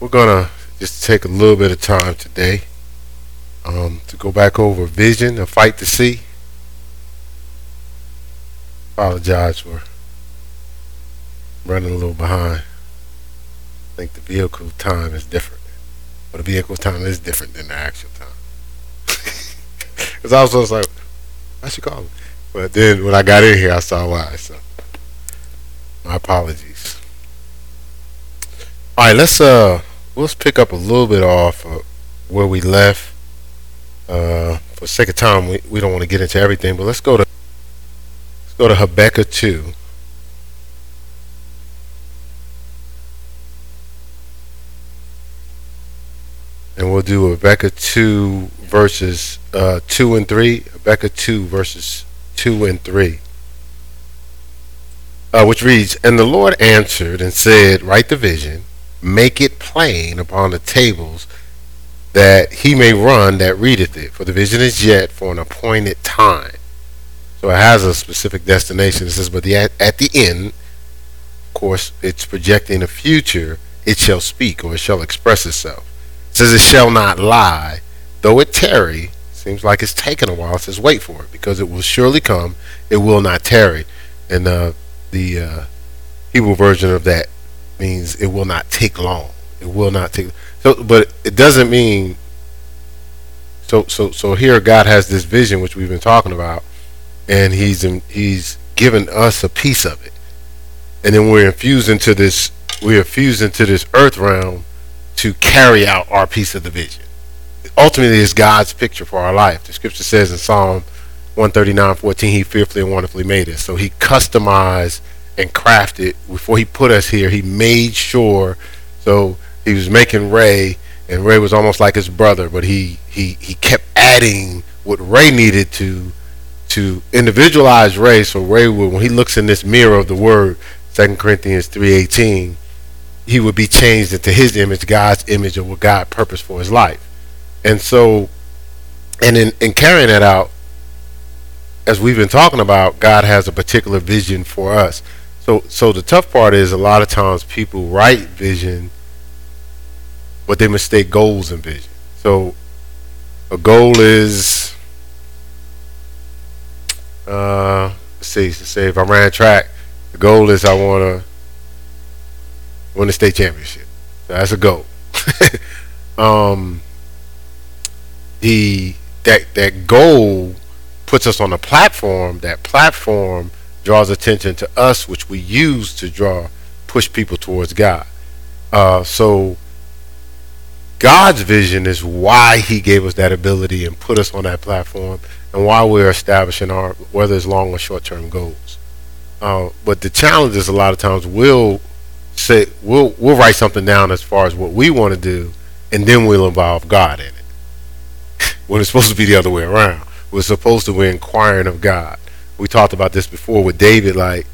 we're gonna just take a little bit of time today um, to go back over vision, a fight to see. Apologize for running a little behind. I think the vehicle time is different. But the vehicle time is different than the actual time. Because I was, just like, I should call him. But then when I got in here, I saw why. So my apologies. All right, let's uh, let's pick up a little bit off of where we left. Uh, for sake of time, we, we don't want to get into everything, but let's go to let's go to Habakkuk two. And we'll do Habakkuk 2 verses uh, 2 and 3. Habakkuk 2 verses 2 and 3. Uh, which reads, And the Lord answered and said, Write the vision, make it plain upon the tables, that he may run that readeth it. For the vision is yet for an appointed time. So it has a specific destination. It says, But the, at, the end, of course, it's projecting a future, it shall speak or it shall express itself. It says, It shall not lie, though it tarry. Seems like it's taken a while. It says, Wait for it, because it will surely come, it will not tarry. And uh, the uh, Hebrew version of that means it will not take long. It will not take. So, but it doesn't mean. So, so, so here God has this vision which we've been talking about, and He's in, He's given us a piece of it, and then we're infused into this. We're infused into this earth realm to carry out our piece of the vision. Ultimately, it's God's picture for our life. The Scripture says in Psalm 139, 14, He fearfully and wonderfully made us. So He customized and crafted before He put us here. He made sure. So He was making Ray, and Ray was almost like his brother, but He He He kept adding what Ray needed to to individualize Ray. So Ray, would, when he looks in this mirror of the Word, 2 Corinthians 3:18, he would be changed into His image, God's image, of what God purposed for his life. And so, and in, in carrying that out, as we've been talking about, God has a particular vision for us. So, so the tough part is a lot of times people write vision, but they mistake goals and vision. So, a goal is, uh, let's see, let's say if I ran track, the goal is I want to win the state championship. So that's a goal. um, the that that goal puts us on a platform. That platform draws attention to us, which we use to draw push people towards God. Uh, so God's vision is why He gave us that ability and put us on that platform, and why we're establishing our whether it's long or short term goals. Uh, but the challenge is a lot of times we'll say we'll we'll write something down as far as what we want to do, and then we'll involve God in it when it's supposed to be the other way around. We're supposed to be inquiring of God. We talked about this before with David. Like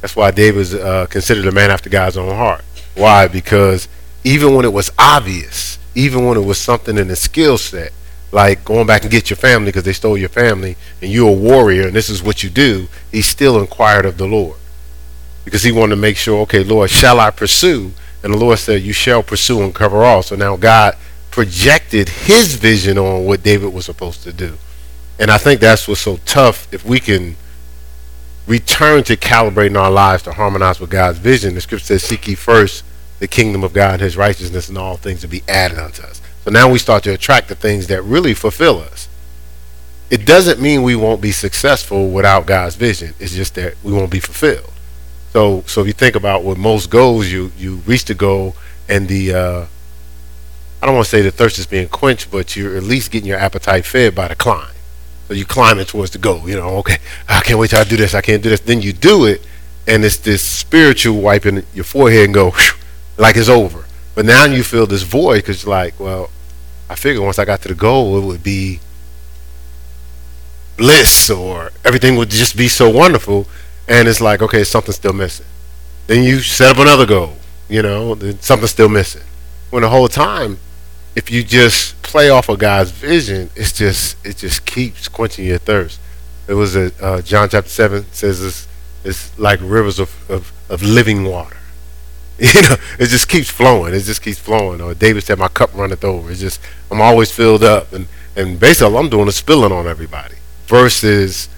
that's why David's uh, considered a man after God's own heart. Why? Because even when it was obvious, even when it was something in the skill set, like going back and get your family because they stole your family, and you're a warrior, and this is what you do, he still inquired of the Lord because he wanted to make sure, okay, Lord, shall I pursue? And the Lord said, you shall pursue and cover all. So now God projected his vision on what David was supposed to do. And I think that's what's so tough if we can return to calibrating our lives to harmonize with God's vision. The scripture says, Seek ye first the kingdom of God and his righteousness, and all things to be added unto us. So now we start to attract the things that really fulfill us. It doesn't mean we won't be successful without God's vision. It's just that we won't be fulfilled. So, so if you think about what most goals, you you reach the goal, and the uh, I don't want to say the thirst is being quenched, but you're at least getting your appetite fed by the climb. So you climbing towards the goal. You know, okay, I can't wait till I do this. I can't do this. Then you do it, and it's this spiritual wiping your forehead and go like it's over. But now you feel this void because you're like, well, I figured once I got to the goal, it would be bliss or everything would just be so wonderful. And it's like, okay, something's still missing. Then you set up another goal, you know, something's still missing. When the whole time if you just play off of God's vision, it's just it just keeps quenching your thirst. It was a uh, John chapter seven says it's, it's like rivers of, of, of living water. You know, it just keeps flowing. It just keeps flowing. Or David said, "My cup runneth over." It's just I'm always filled up, and and basically all I'm doing is spilling on everybody. Versus,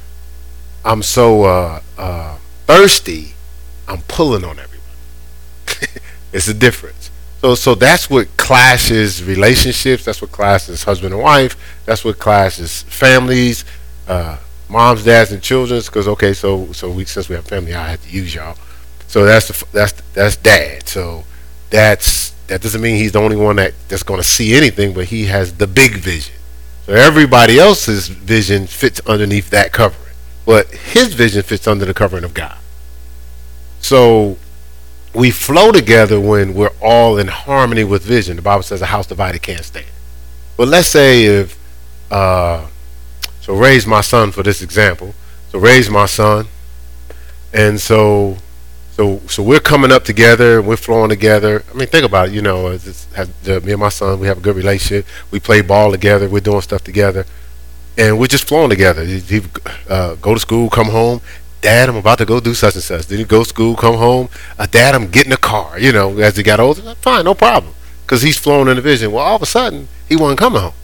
I'm so uh, uh, thirsty, I'm pulling on everybody. it's a difference. So so that's what clashes relationships. That's what clashes husband and wife. That's what clashes families, uh, moms, dads, and children. Because okay, so so we since we have family, I have to use y'all. So that's the, that's that's dad. So that's that doesn't mean he's the only one that that's going to see anything, but he has the big vision. So everybody else's vision fits underneath that covering, but his vision fits under the covering of God. So we flow together when we're all in harmony with vision. The Bible says a house divided can't stand. But let's say if uh, so Ray's my son for this example. So Ray's my son, and so so so we're coming up together, we're flowing together. I mean, think about it. You know, me and my son, we have a good relationship. We play ball together. We're doing stuff together, and we're just flowing together. He, he uh, go to school, come home. Dad, I'm about to go do such and such. Then he go to school, come home. Uh, Dad, I'm getting a car. You know, as he got older, fine, no problem, because he's flowing in the vision. Well, all of a sudden, he wasn't coming home.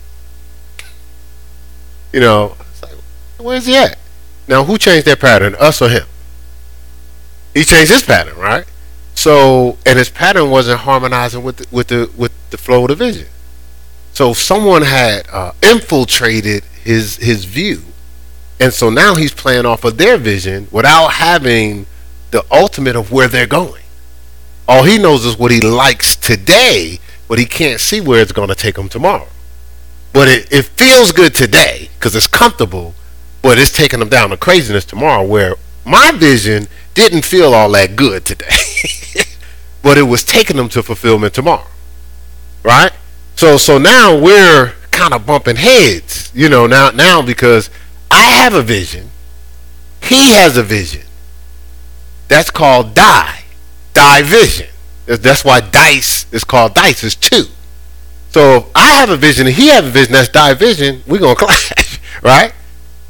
You know, like, where's he at? Now, who changed that pattern, us or him? He changed his pattern, right? So, and his pattern wasn't harmonizing with the, with the with the flow of the vision. So, if someone had uh, infiltrated his his view, and so now he's playing off of their vision without having the ultimate of where they're going. All he knows is what he likes today, but he can't see where it's going to take him tomorrow. But it, it feels good today because it's comfortable, but it's taking him down to craziness tomorrow. Where my vision didn't feel all that good today, but it was taking them to fulfillment tomorrow, right? So so now we're kind of bumping heads, you know, now now because I have a vision, he has a vision. That's called die, die vision. That's why dice is called dice. It's two. So if I have a vision and he has a vision that's die vision, we're gonna clash, right?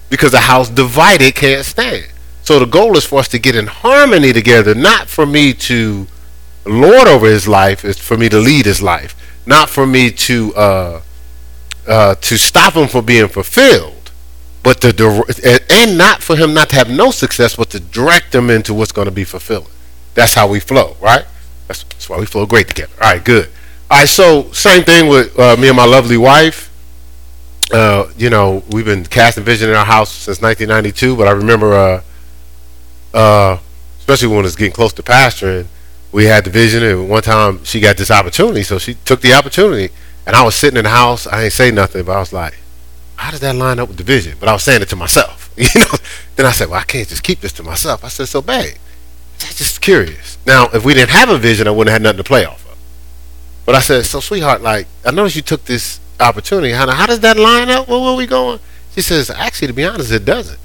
Because a house divided can't stand. So the goal is for us to get in harmony together, not for me to lord over his life, it's for me to lead his life, not for me to uh, uh, to stop him from being fulfilled, but to and not for him not to have no success, but to direct them into what's going to be fulfilling. That's how we flow, right? That's, that's, why we flow great together. All right, good. All right, so same thing with uh, me and my lovely wife. Uh, you know, we've been casting vision in our house since 1992, but I remember uh, uh, especially when it's getting close to pastoring, we had the vision, and one time she got this opportunity, so she took the opportunity. And I was sitting in the house, I ain't say nothing, but I was like, "How does that line up with the vision?" But I was saying it to myself, you know. Then I said, "Well, I can't just keep this to myself." I said, "So, babe, I'm just curious. Now, if we didn't have a vision, I wouldn't have nothing to play off of." But I said, "So, sweetheart, like, I noticed you took this opportunity. How, how does that line up? Where, where we going?" She says, "Actually, to be honest, it doesn't."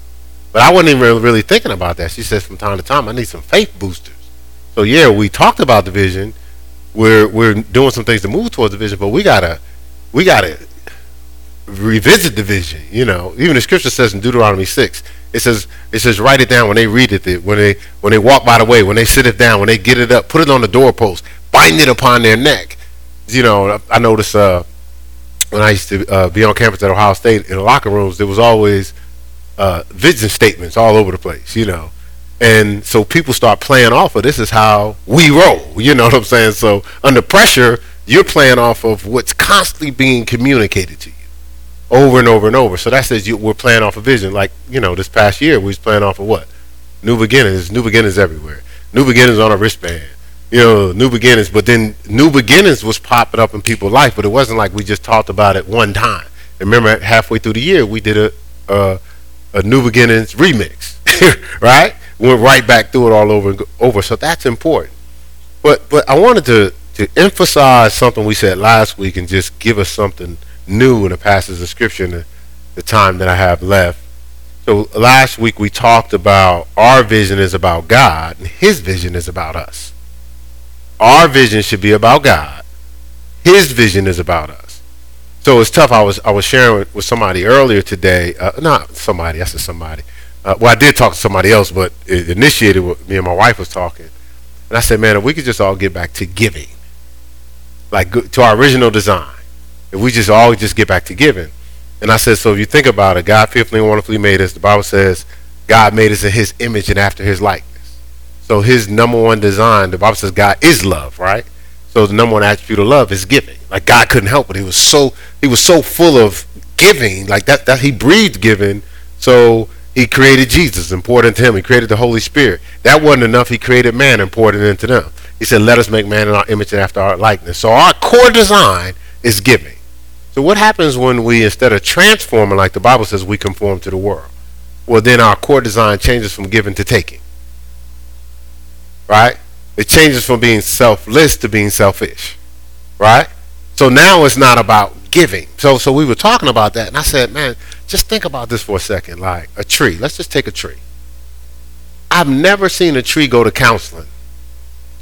But I wasn't even really thinking about that. She says from time to time, I need some faith boosters. So yeah, we talked about the vision. We're we're doing some things to move towards the vision, but we gotta we gotta revisit the vision. You know, even the scripture says in Deuteronomy six, it says it says write it down when they read it, when they when they walk by the way, when they sit it down, when they get it up, put it on the doorpost, bind it upon their neck. You know, I noticed uh, when I used to uh, be on campus at Ohio State in the locker rooms, there was always uh, vision statements all over the place, you know. And so people start playing off of this is how we roll, you know what I'm saying? So under pressure, you're playing off of what's constantly being communicated to you over and over and over. So that says you, we're playing off a vision. Like, you know, this past year, we was playing off of what? New beginnings, new beginnings everywhere. New beginnings on a wristband. You know, new beginnings. But then new beginnings was popping up in people's life, but it wasn't like we just talked about it one time. Remember, halfway through the year, we did a, uh, a New Beginnings remix, right? Went right back through it all over and over. So that's important. But but I wanted to to emphasize something we said last week and just give us something new in the passage of scripture in the, the time that I have left. So last week we talked about our vision is about God and his vision is about us. Our vision should be about God. His vision is about us. So it's tough. I was I was sharing with, with somebody earlier today. Uh, not somebody. I said somebody. Uh, well, I did talk to somebody else, but it initiated with me and my wife was talking, And I said, man, if we could just all get back to giving, like to our original design, if we just all just get back to giving. And I said, so if you think about it, God fearfully and wonderfully made us. The Bible says God made us in His image and after His likeness. So His number one design, the Bible says God is love, right? So the number one attribute of love is giving. Like God couldn't help it. He was so He was so full of giving, like that that He breathed giving. So He created Jesus and poured into Him. He created the Holy Spirit. That wasn't enough. He created man and poured into them. He said, "Let us make man in our image and after our likeness." So our core design is giving. So what happens when we, instead of transforming, like the Bible says, we conform to the world? Well, then our core design changes from giving to taking. Right? It changes from being selfless to being selfish. Right? So now it's not about giving. So so we were talking about that, and I said, man, just think about this for a second. Like a tree. Let's just take a tree. I've never seen a tree go to counseling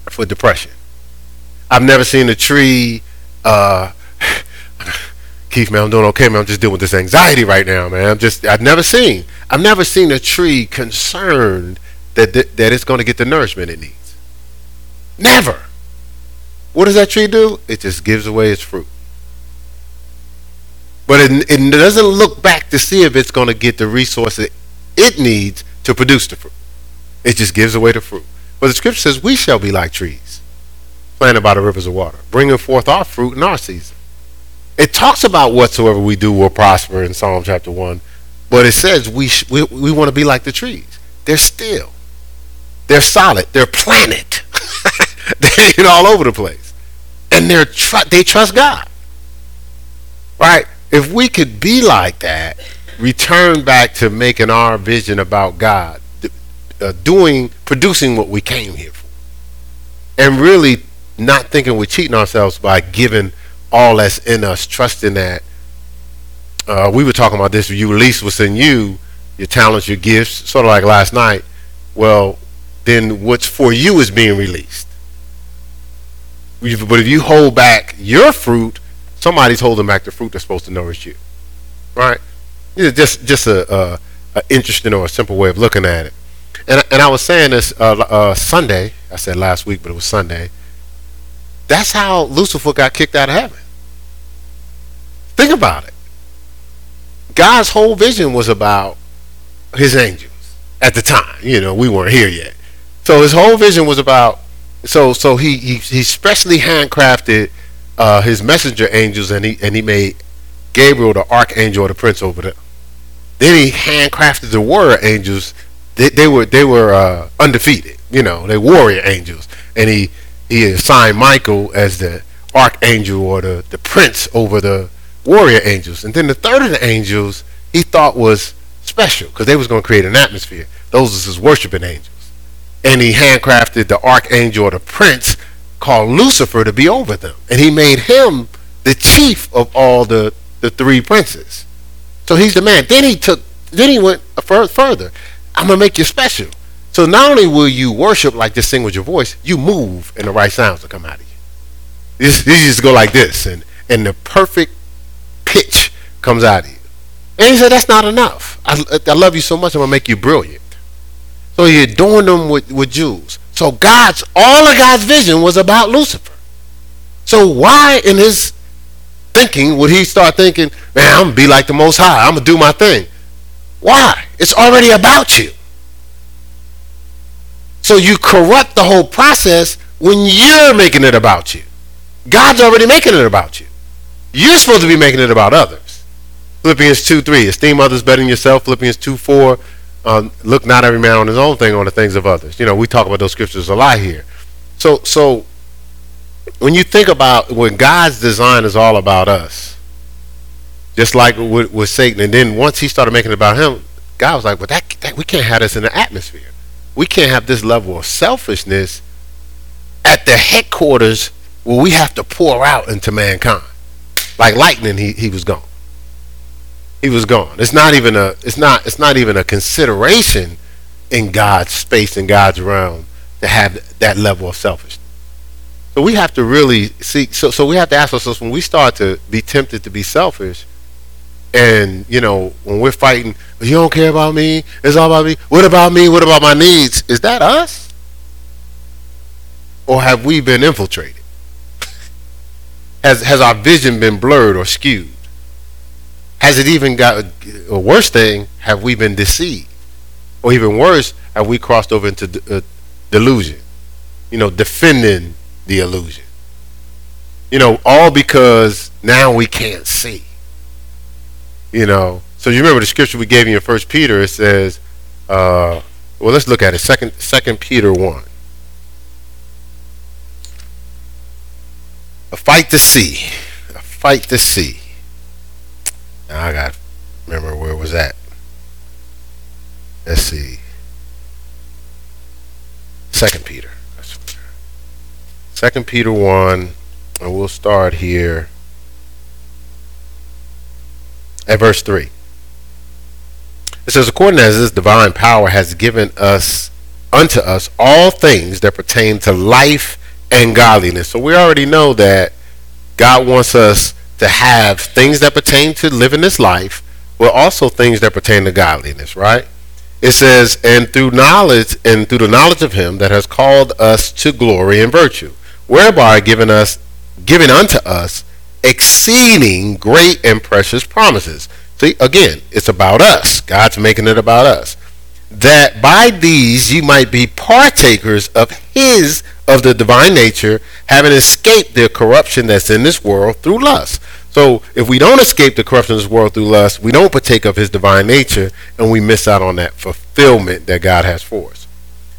for depression. I've never seen a tree uh, Keith, man, I'm doing okay, man. I'm just dealing with this anxiety right now, man. I'm just, I've never seen, I've never seen a tree concerned that that, that it's going to get the nourishment it needs. Never. What does that tree do? It just gives away its fruit. But it, it doesn't look back to see if it's going to get the resources it needs to produce the fruit. It just gives away the fruit. But the scripture says, We shall be like trees planted by the rivers of water, bringing forth our fruit in our season it talks about whatsoever we do will prosper in Psalm chapter 1, but it says we, sh- we, we want to be like the trees. They're still. They're solid. They're planted. they're all over the place. And they're tr- they trust God. Right? If we could be like that, return back to making our vision about God, uh, doing, producing what we came here for, and really not thinking we're cheating ourselves by giving – all that's in us, trusting that. Uh, we were talking about this. You release what's in you, your talents, your gifts, sort of like last night. Well, then what's for you is being released. But if you hold back your fruit, somebody's holding back the fruit that's supposed to nourish you, right? It's just just a, a, a interesting or a simple way of looking at it. And and I was saying this uh, uh, Sunday. I said last week, but it was Sunday. That's how Lucifer got kicked out of heaven. Think about it. God's whole vision was about his angels at the time. You know, we weren't here yet. So his whole vision was about so so he he, he specially handcrafted uh, his messenger angels and he and he made Gabriel the archangel or the prince over there. Then he handcrafted the warrior angels. They, they were they were uh, undefeated. You know, they warrior angels, and he he assigned Michael as the archangel or the, the prince over the warrior angels. And then the third of the angels he thought was special because they was going to create an atmosphere. Those was his worshiping angels. And he handcrafted the archangel or the prince called Lucifer to be over them. And he made him the chief of all the, the three princes. So he's the man. Then he took then he went further. I'm gonna make you special. So not only will you worship like this thing with your voice, you move and the right sounds will come out of you. You just, you just go like this and, and the perfect pitch comes out of you. And he said, that's not enough. I, I love you so much, I'm going to make you brilliant. So he adorned them with, with jewels. So God's, all of God's vision was about Lucifer. So why in his thinking would he start thinking, man, I'm going to be like the Most High. I'm going to do my thing. Why? It's already about you. So you corrupt the whole process when you're making it about you. God's already making it about you. You're supposed to be making it about others. Philippians 2 3. Esteem others better than yourself. Philippians 2 4. Um, look not every man on his own thing on the things of others. You know, we talk about those scriptures a lot here. So so when you think about when God's design is all about us, just like with, with Satan, and then once he started making it about him, God was like, "But that, that we can't have this in the atmosphere." We can't have this level of selfishness at the headquarters where we have to pour out into mankind. Like lightning, he, he was gone. He was gone. It's not even a it's not it's not even a consideration in God's space in God's realm to have that level of selfishness. So we have to really see so so we have to ask ourselves when we start to be tempted to be selfish, and you know, when we're fighting, you don't care about me. It's all about me. What about me? What about my needs? Is that us? or have we been infiltrated? has has our vision been blurred or skewed? Has it even got a worse thing? Have we been deceived? Or even worse, have we crossed over into de- uh, delusion? You know, defending the illusion. You know, all because now we can't see. You know, so you remember the scripture we gave you in First Peter? It says, uh, well, let's look at it. Second, Second Peter one. A fight to see. A fight to see. Now I got to remember where was at. Let's see. Second Peter. Second Peter 1, and we'll start here at verse 3. It says, According as this divine power has given us unto us all things that pertain to life and godliness. So we already know that God wants us to have things that pertain to living this life, but also things that pertain to godliness, right? It says, and through knowledge and through the knowledge of him that has called us to glory and virtue, whereby given us given unto us exceeding great and precious promises. See, again, it's about us. God's making it about us. That by these ye might be partakers of his of the divine nature, having escaped the corruption that's in this world through lust. So if we don't escape the corruption of this world through lust, we don't partake of his divine nature, and we miss out on that fulfillment that God has for us.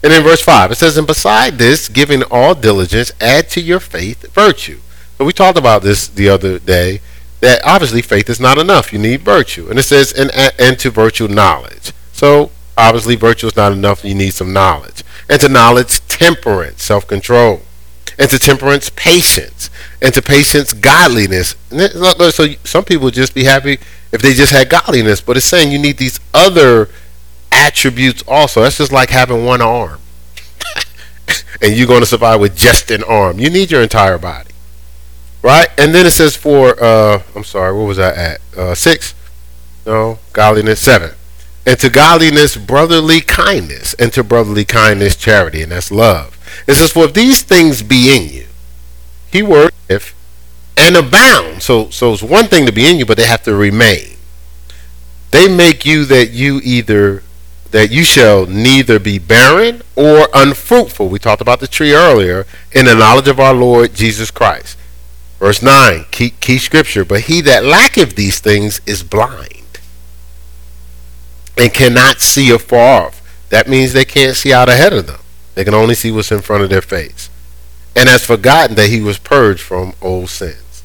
And in verse 5, it says, And beside this, giving all diligence, add to your faith virtue. We talked about this the other day, that obviously faith is not enough. You need virtue. And it says, and, and to virtue knowledge. So obviously virtue is not enough. You need some knowledge and to knowledge temperance, self-control, and to temperance patience, and to patience godliness. So some people just be happy if they just had godliness, but it's saying you need these other attributes also. That's just like having one arm, and you're going to survive with just an arm. You need your entire body, right? And then it says for uh, I'm sorry, what was that at? Uh, six? No, godliness seven and to godliness brotherly kindness, and to brotherly kindness charity, and that's love. It says, For if these things be in you, he keyword if, and abound. So so it's one thing to be in you, but they have to remain. They make you that you either that you shall neither be barren or unfruitful. We talked about the tree earlier in the knowledge of our Lord Jesus Christ. Verse 9, key, key scripture. But he that lacketh these things is blind and cannot see afar off. That means they can't see out ahead of them. They can only see what's in front of their face. And has forgotten that he was purged from old sins.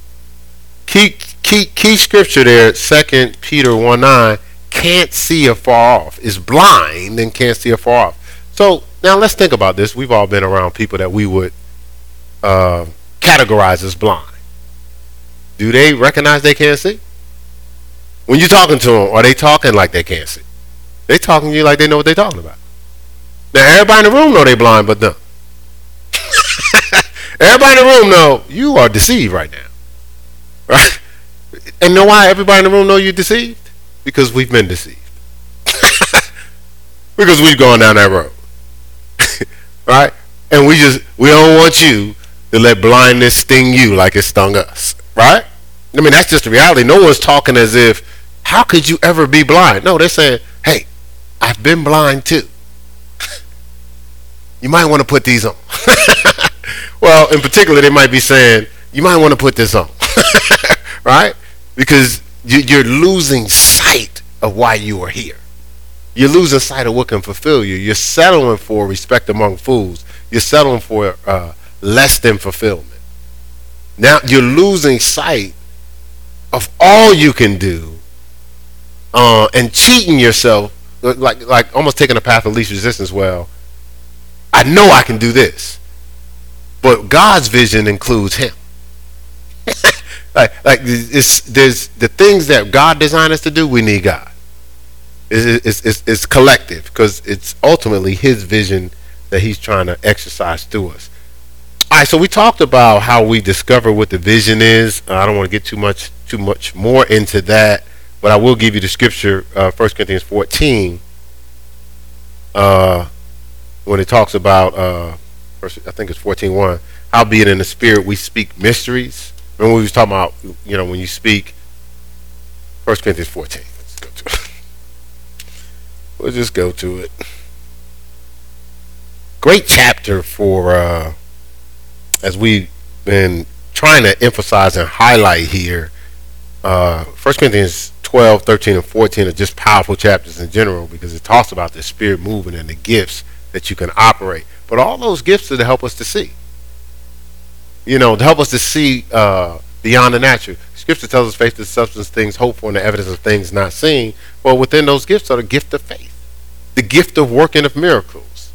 Key, key, key scripture there, 2 Peter 1 9, can't see afar off, is blind and can't see afar off. So now let's think about this. We've all been around people that we would uh, categorize as blind. Do they recognize they can't see? When you're talking to them, are they talking like they can't see? They talking to you like they know what they're talking about. Now everybody in the room know they blind, but them. everybody in the room know you are deceived right now, right? And know why everybody in the room know you're deceived? Because we've been deceived. because we've gone down that road, right? And we just we don't want you to let blindness sting you like it stung us, right? I mean that's just the reality. No one's talking as if how could you ever be blind? No, they're saying, hey, I've been blind too. you might want to put these on. well, in particular, they might be saying, you might want to put this on. right? Because you're losing sight of why you are here. You're losing sight of what can fulfill you. You're settling for respect among fools. You're settling for uh, less than fulfillment. Now you're losing sight of all you can do uh, and cheating yourself like like almost taking a path of least resistance. Well, I know I can do this, but God's vision includes Him. like like it's there's the things that God designed us to do. We need God. It's it's it's, it's collective because it's ultimately His vision that He's trying to exercise through us. All right, so we talked about how we discover what the vision is. I don't want to get too much too much more into that. But I will give you the scripture, uh, 1 Corinthians 14, uh, when it talks about uh, I think it's 14.1. Howbeit in the spirit we speak mysteries. Remember we was talking about, you know, when you speak. First Corinthians 14. Let's go to it. We'll just go to it. Great chapter for, uh, as we've been trying to emphasize and highlight here. Uh, 1 Corinthians 12, 13, and 14 are just powerful chapters in general because it talks about the spirit moving and the gifts that you can operate. But all those gifts are to help us to see. You know, to help us to see uh, beyond the natural. Scripture tells us faith is substance, things hoped for, and the evidence of things not seen. Well, within those gifts are the gift of faith, the gift of working of miracles,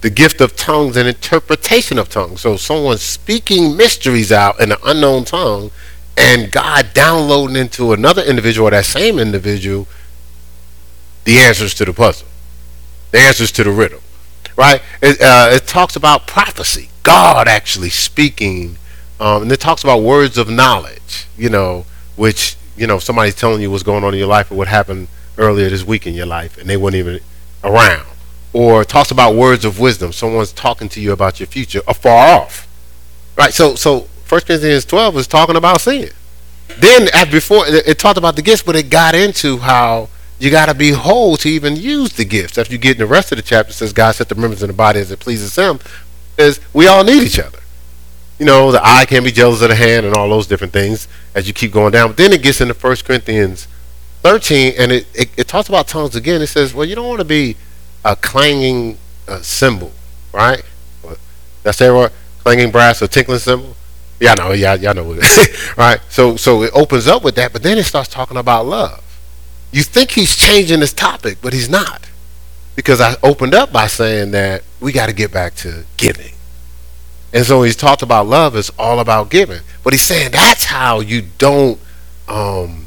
the gift of tongues and interpretation of tongues. So someone speaking mysteries out in an unknown tongue and God downloading into another individual or that same individual the answers to the puzzle, the answers to the riddle, right? It, uh, it talks about prophecy, God actually speaking, um, and it talks about words of knowledge, you know, which, you know, somebody's telling you what's going on in your life or what happened earlier this week in your life and they weren't even around. Or talks about words of wisdom, someone's talking to you about your future afar off. Right, so so First Corinthians 12 was talking about sin. Then, at before it, talked about the gifts, but it got into how you got to be whole to even use the gifts. After you get in the rest of the chapter, says God set the members in the body as it pleases Him. Is we all need each other. You know, the eye can be jealous of the hand, and all those different things as you keep going down. But then it gets into First Corinthians 13, and it, it, it talks about tongues again. It says, well, you don't want to be a clanging uh, cymbal, right? That's that Clanging brass or tinkling cymbal. Yeah, know. Yeah, y'all know what right? So so it opens up with that, but then it starts talking about love. You think he's changing his topic, but he's not. Because I opened up by saying that we got to get back to giving. And so he's talked about love is all about giving. But he's saying that's how you don't um,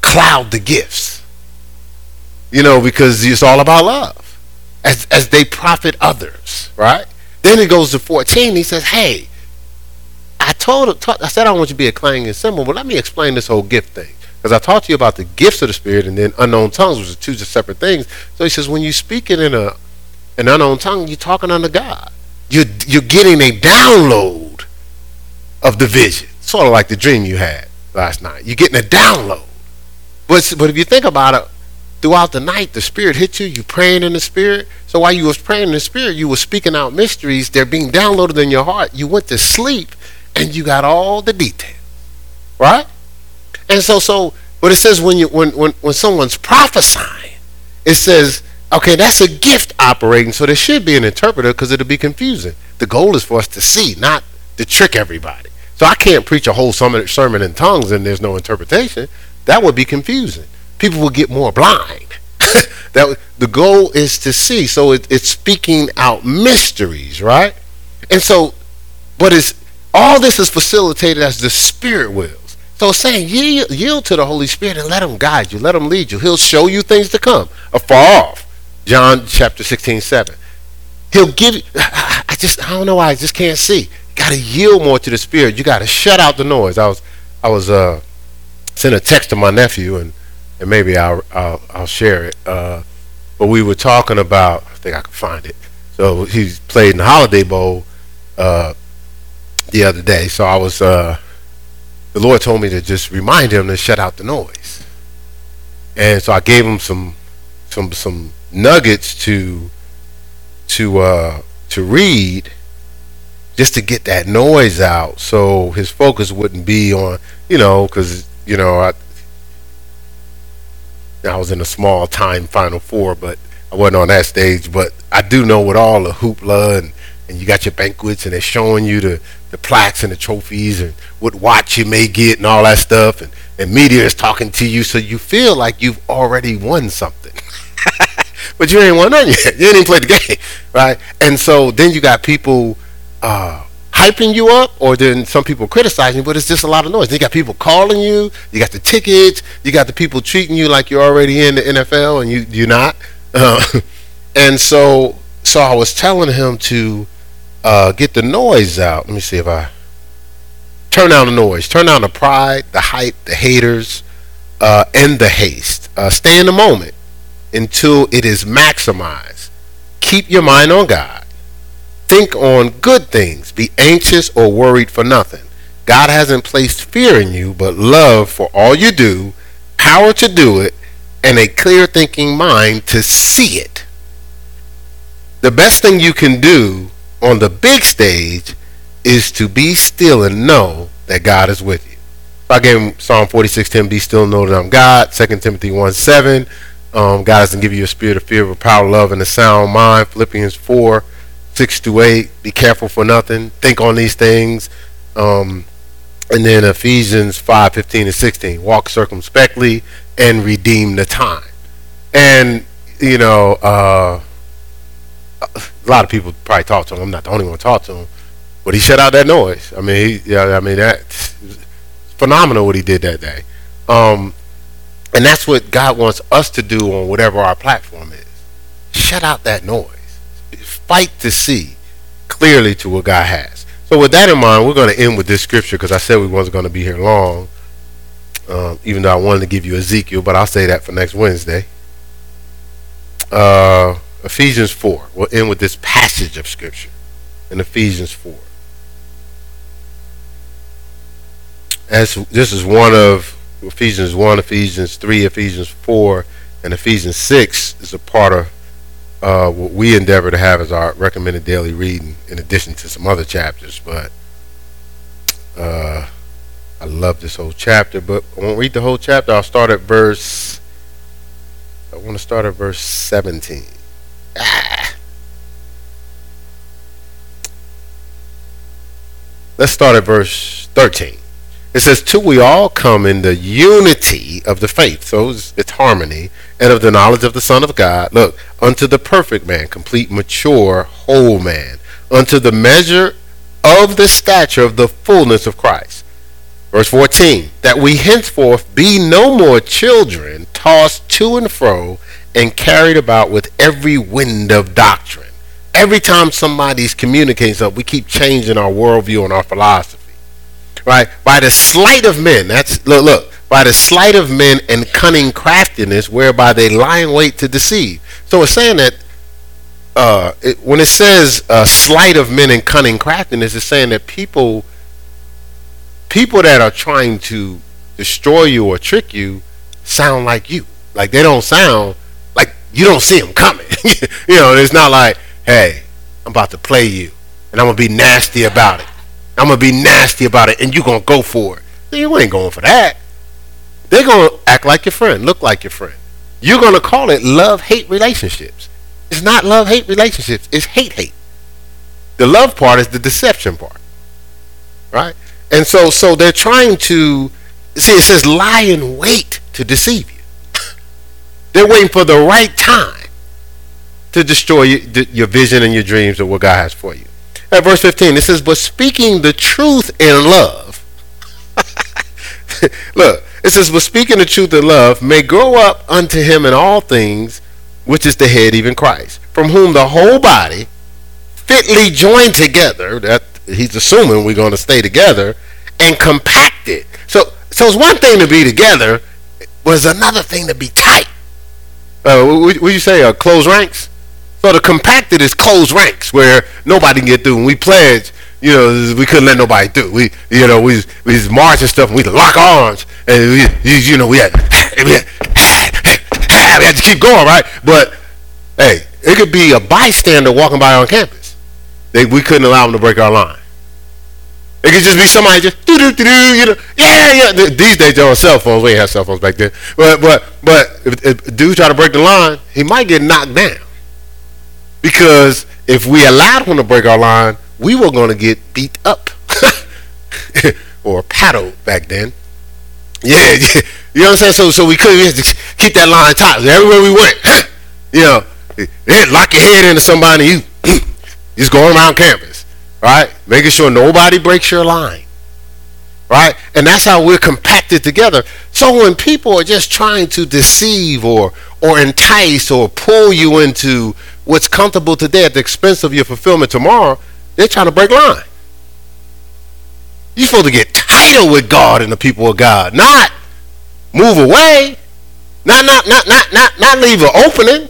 cloud the gifts. You know, because it's all about love. As as they profit others, right? Then it goes to 14, he says, Hey, Told I said I don't want you to be a clanging cymbal, but let me explain this whole gift thing. Because I talked to you about the gifts of the Spirit and then unknown tongues, which are two separate things. So he says, when you speak it in a an unknown tongue, you're talking unto God. You're you're getting a download of the vision, sort of like the dream you had last night. You're getting a download. But but if you think about it, throughout the night, the Spirit hit you. You praying in the Spirit. So while you was praying in the Spirit, you were speaking out mysteries. They're being downloaded in your heart. You went to sleep and you got all the details, right? And so, so, but it says when you when when when someone's prophesying, it says, okay, that's a gift operating, so there should be an interpreter because it'll be confusing. The goal is for us to see, not to trick everybody. So I can't preach a whole sermon in tongues and there's no interpretation. That would be confusing. People will get more blind. that the goal is to see. So it, it's speaking out mysteries, right? And so, but it's all this is facilitated as the Spirit wills. So saying yield, to the Holy Spirit and let Him guide you, let Him lead you. He'll show you things to come afar off. John chapter 16, 7. He'll give you, I just, I don't know why, I just can't see. Got to yield more to the Spirit. You got to shut out the noise. I was, I was, uh, sent a text to my nephew and, and maybe I'll, I'll, I'll share it. Uh, but we were talking about, I think I can find it. So he's played in the Holiday Bowl, uh, the other day. So I was, uh, the Lord told me to just remind him to shut out the noise. And so I gave him some, some, some nuggets to, to, uh, to read just to get that noise out so his focus wouldn't be on, you know, because, you know, I, I was in a small time Final Four, but I wasn't on that stage. But I do know with all the hoopla and and you got your banquets and they're showing you the, the plaques and the trophies and what watch you may get and all that stuff. And, and media is talking to you so you feel like you've already won something. But you ain't won none yet. You ain't even played the game right? And so then you got people uh, hyping you up or then some people criticizing you but it's just a lot of noise. You got people calling you you got the tickets you got the people treating you like you're already in the NFL and you, you're not. Uh, and so so I was telling him to uh, get the noise out. Let me see if I turn down the noise, turn down the pride, the hype, the haters, uh, and the haste. Uh, stay in the moment until it is maximized. Keep your mind on God. Think on good things. Be anxious or worried for nothing. God hasn't placed fear in you, but love for all you do, power to do it, and a clear thinking mind to see it. The best thing you can do on the big stage is to be still and know that God is with you. I gave him Psalm 46:10, be still know that I'm God. 2 Timothy 1 7, um, God doesn't give you a spirit of fear, but power, love, and a sound mind. Philippians 4 6 to 8, be careful for nothing. Think on these things. Um, and then Ephesians 5 15 and 16, walk circumspectly and redeem the time. And, you know, uh, a lot of people probably talk to him. I'm not the only one talk to him. But he shut out that noise. I mean, he, yeah, I mean, that's phenomenal what he did that day. Um, and that's what God wants us to do on whatever our platform is. Shut out that noise. Fight to see clearly to what God has. So with that in mind, we're going to end with this scripture because I said we wasn't going to be here long. Um, even though I wanted to give you Ezekiel, but I'll say that for next Wednesday. Uh, Ephesians 4. We'll end with this passage of scripture in Ephesians 4. As this is one of Ephesians 1, Ephesians 3, Ephesians 4, and Ephesians 6 is a part of uh, what we endeavor to have as our recommended daily reading, in addition to some other chapters. But uh, I love this whole chapter. But I won't read the whole chapter. I'll start at verse. I want to start at verse 17. Ah. Let's start at verse 13. It says, Till we all come in the unity of the faith. So it's, it's, harmony. And of the knowledge of the Son of God. Look, unto the perfect man, complete, mature, whole man. Unto the measure of the stature of the fullness of Christ. Verse 14. That we henceforth be no more children, tossed to and fro, and carried about with every wind of doctrine. Every time somebody's communicating something, we keep changing our worldview and our philosophy right? By the sleight of men, that's look, look, by the sleight of men and cunning craftiness, whereby they lie in wait to deceive. So it's saying that uh, it, when it says uh, sleight of men and cunning craftiness, it's saying that people, people that are trying to destroy you or trick you, sound like you. Like they don't sound you don't see them coming. you know, it's not like, hey, I'm about to play you, and I'm gonna be nasty about it. I'm gonna be nasty about it, and you're gonna go for it. You ain't going for that. They're gonna act like your friend, look like your friend. You're gonna call it love-hate relationships. It's not love-hate relationships. It's hate-hate. The love part is the deception part, right? And so, so they're trying to see. It says lie in wait to deceive. They're waiting for the right time to destroy your vision and your dreams of what God has for you. At verse 15, it says, But speaking the truth in love. Look, it says, But speaking the truth in love may grow up unto him in all things, which is the head, even Christ, from whom the whole body, fitly joined together, that he's assuming we're going to stay together, and compacted. So, so it's one thing to be together, was another thing to be tight. Uh, what, you say? Uh, close ranks? So the compacted is closed ranks where nobody can get through. And we pledge, you know, we couldn't let nobody through. We, you know, we we just march and stuff, and we lock arms, and we, you know, we had, we had, we had to keep going, right? But hey, it could be a bystander walking by on campus. They, we couldn't allow them to break our line. It could just be somebody just do do do do, you know, yeah, yeah. These days they're on cell phones. We ain't have cell phones back then. But but but if, if dude try to break the line, he might get knocked down. Because if we allowed him to break our line, we were going to get beat up or paddled back then. Yeah, you know what I'm saying? So, so we couldn't keep that line tight. Everywhere we went, you know, lock your head into somebody, you just going around campus, right? Making sure nobody breaks your line, right? And that's how we're compacted together. So when people are just trying to deceive or or entice or pull you into what's comfortable today at the expense of your fulfillment tomorrow, they're trying to break line. You're supposed to get tighter with God and the people of God, not move away, not not not not not not leave an opening.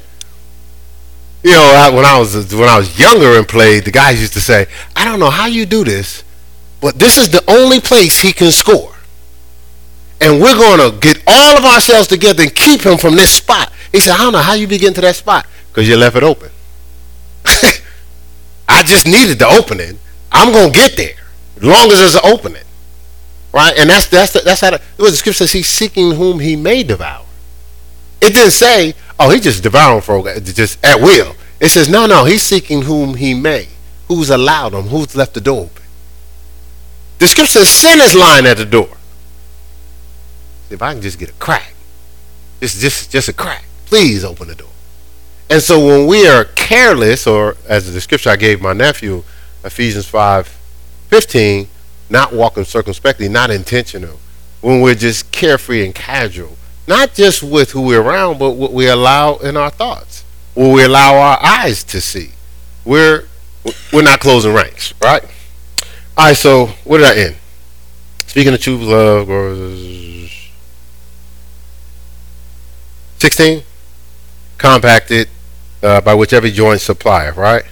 You know, I, when I was when I was younger and played, the guys used to say, "I don't know how you do this, but this is the only place he can score, and we're going to get all of ourselves together and keep him from this spot." He said, "I don't know how you begin to that spot because you left it open. I just needed the opening. I'm going to get there as long as there's an opening, right? And that's that's the, that's how the, the scripture says he's seeking whom he may devour. It didn't say, oh, he just devouring for just at will. It says, no, no, he's seeking whom he may. Who's allowed him? Who's left the door open? The scripture says, sin is lying at the door. If I can just get a crack, it's just just a crack. Please open the door. And so when we are careless, or as the scripture I gave my nephew, Ephesians 5 15, not walking circumspectly, not intentional, when we're just carefree and casual, not just with who we're around, but what we allow in our thoughts, what we allow our eyes to see. We're we're not closing ranks, right? All right, so what did I end? Speaking of truth, love, 16, compacted uh, by which every joint supplieth, right?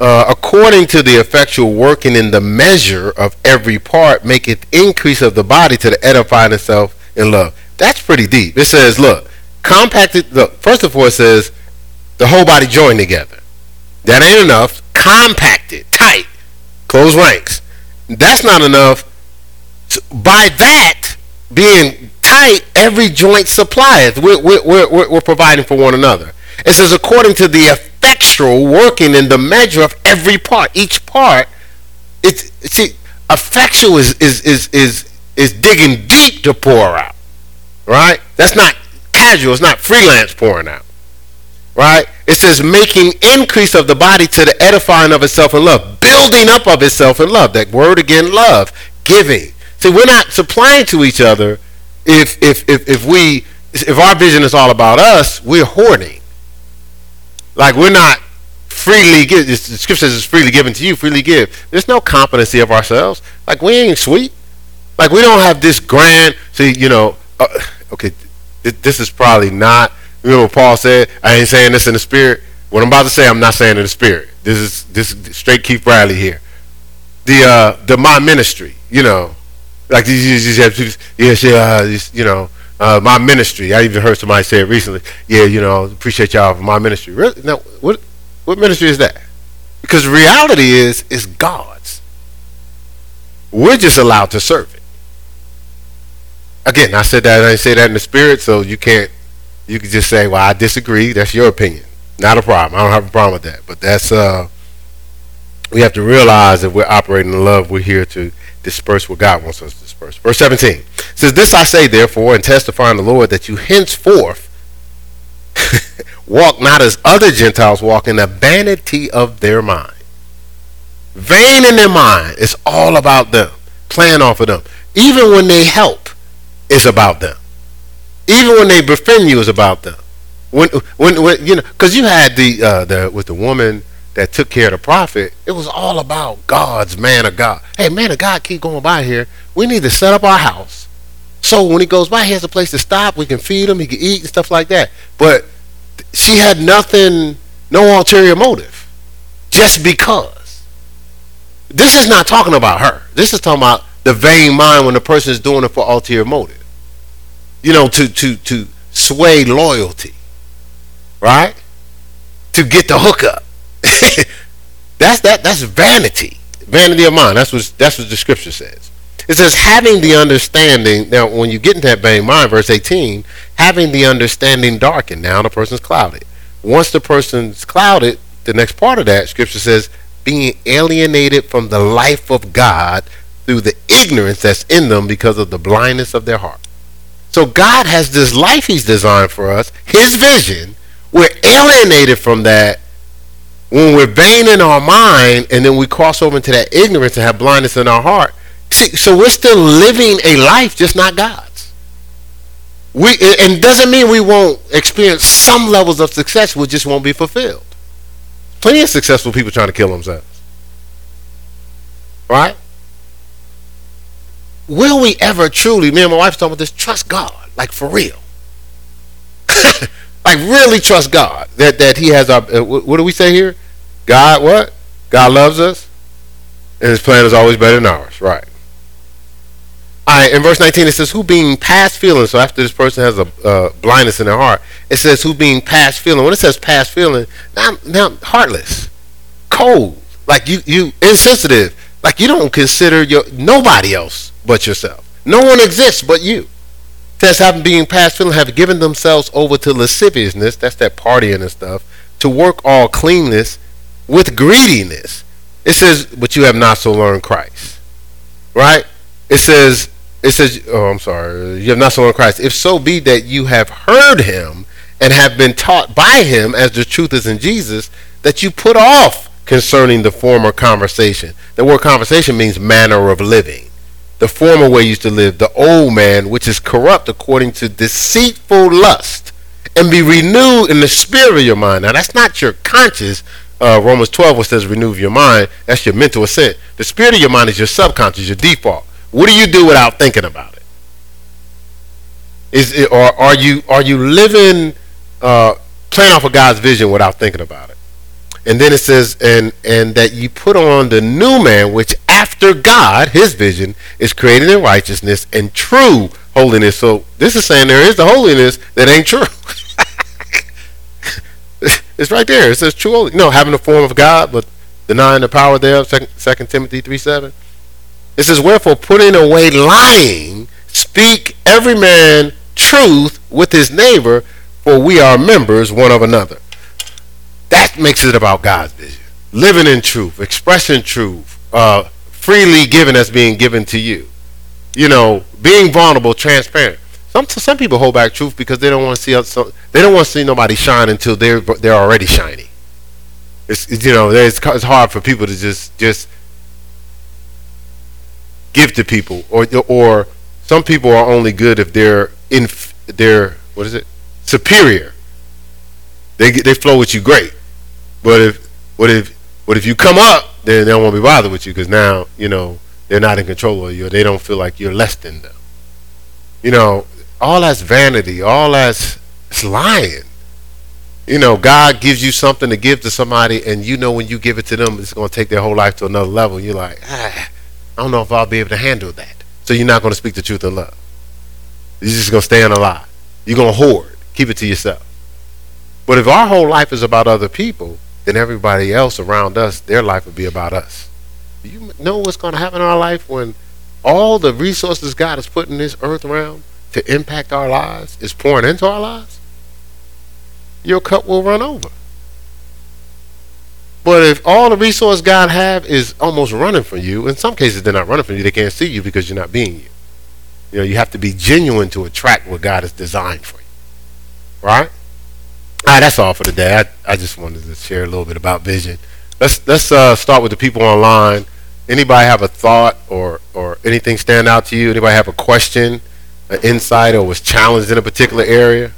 Uh, according to the effectual working in the measure of every part, maketh increase of the body to the edifying itself in love. That's pretty deep. It says, look, compacted, look, first of all, it says the whole body joined together. That ain't enough. Compacted, tight, close ranks. That's not enough. By that being tight, every joint supplieth. We're, we're, we're, we're providing for one another. It says, according to the effectual working in the measure of every part. Each part, it's, see, effectual is, is, is, is, is digging deep to pour out right? That's not casual. It's not freelance pouring out, right? It says making increase of the body to the edifying of itself in love, building up of itself in love. That word again, love, giving. See, we're not supplying to each other if if if, if we if our vision is all about us, we're hoarding. Like we're not freely give. The scripture says it's freely given to you, freely give. There's no competency of ourselves. Like we ain't sweet. Like we don't have this grand. See, you know, uh, okay, this is probably not. Know what Paul said? I ain't saying this in the spirit. What I'm about to say, I'm not saying in the spirit. This is this is straight Keith Bradley here. The uh the my ministry, you know, like you just have people, yeah, uh, you know, uh, my ministry. I even heard somebody say it recently. Yeah, you know, appreciate y'all for my ministry. Really? Now, what what ministry is that? Because reality is it's God's. We're just allowed to serve it again, I said that I didn't say that in the spirit, so you can't. You can just say, "Well, I disagree." That's your opinion. Not a problem. I don't have a problem with that. But that's uh, we have to realize that we're operating in love. We're here to disperse what God wants us to disperse. Verse 17 says, "This I say, therefore, and testify in the Lord that you henceforth walk not as other Gentiles walk in the vanity of their mind, vain in their mind. It's all about them, playing off of them. Even when they help, it's about them. Even when they befriend you, it's about them. When, when, when you know, because you had the uh, the with the woman that took care of the prophet, it was all about God's man of God. Hey, man of God, keep going by here. We need to set up our house. So when he goes by, he has a place to stop. We can feed him. He can eat and stuff like that. But she had nothing, no ulterior motive, just because. This is not talking about her. This is talking about the vain mind when the person is doing it for ulterior motive you know, to to to sway loyalty, right? To get the hookup. that's that that's vanity, vanity of mind. That's what that's what the scripture says. It says having the understanding. Now, when you get into that vain mind, verse eighteen, having the understanding darkened. Now the person's clouded. Once the person's clouded, the next part of that scripture says being alienated from the life of God through the ignorance that's in them because of the blindness of their heart. So God has this life He's designed for us, His vision. We're alienated from that when we're vain in our mind, and then we cross over into that ignorance and have blindness in our heart. See, so we're still living a life, just not God's. We and doesn't mean we won't experience some levels of success, we just won't be fulfilled. Plenty of successful people trying to kill themselves. Right? Will we ever truly, me and my wife talking about this, trust God, like for real? Like really trust God that that He has our. Uh, what do we say here? God what? God loves us, and His plan is always better than ours. Right. All right. In verse 19, it says, "Who being past feeling." So after this person has a uh, blindness in their heart, it says, "Who being past feeling." When it says past feeling, now now heartless, cold, like you you insensitive, like you don't consider your nobody else but yourself. No one exists but you says having being past feeling have given themselves over to lasciviousness, that's that partying and stuff, to work all cleanness with greediness. It says, but you have not so learned Christ. Right? It says, it says, oh, I'm sorry, you have not so learned Christ. If so be that you have heard him and have been taught by him as the truth is in Jesus, that you put off concerning the former conversation. The word conversation means manner of living the former way used to live, the old man, which is corrupt according to deceitful lust, and be renewed in the spirit of your mind. Now, that's not your conscious. Uh, Romans 12, which says renew your mind, that's your mental assent. The spirit of your mind is your subconscious, your default. What do you do without thinking about it? Is it, or are you are you living uh, playing off of God's vision without thinking about it? And then it says, and and that you put on the new man, which after God, his vision, is created in righteousness and true holiness. So this is saying there is the holiness that ain't true. it's right there. It says true holiness. No, having the form of God, but denying the power thereof. Second, Second Timothy three seven. It says, wherefore putting away lying, speak every man truth with his neighbor, for we are members one of another. That makes it about God's vision. Living in truth, expressing truth, uh, freely given as being given to you. You know, being vulnerable, transparent. Some some people hold back truth because they don't want to see they don't want to see nobody shine until they're they're already shiny. It's you know it's, it's hard for people to just just give to people or or some people are only good if they're in they're what is it superior. They they flow with you great. But if what if what if you come up, then they won't be bothered with you because now you know they're not in control of you. Or they don't feel like you're less than them. You know, all that's vanity. All that's it's lying. You know, God gives you something to give to somebody, and you know when you give it to them, it's going to take their whole life to another level. You're like, ah, I don't know if I'll be able to handle that. So you're not going to speak the truth in love. You're just going to stay in a lie. You're going to hoard. Keep it to yourself. But if our whole life is about other people, then everybody else around us, their life would be about us. Do you know what's going to happen in our life when all the resources God has put in this earth around to impact our lives is pouring into our lives? Your cup will run over. But if all the resource God have is almost running from you, in some cases they're not running from you, they can't see you because you're not being you. You know, you have to be genuine to attract what God has designed for you. Right? All right, that's all for today. I, I just wanted to share a little bit about vision. Let's let's uh, start with the people online. Anybody have a thought or or anything stand out to you? Anybody have a question, an insight, or was challenged in a particular area?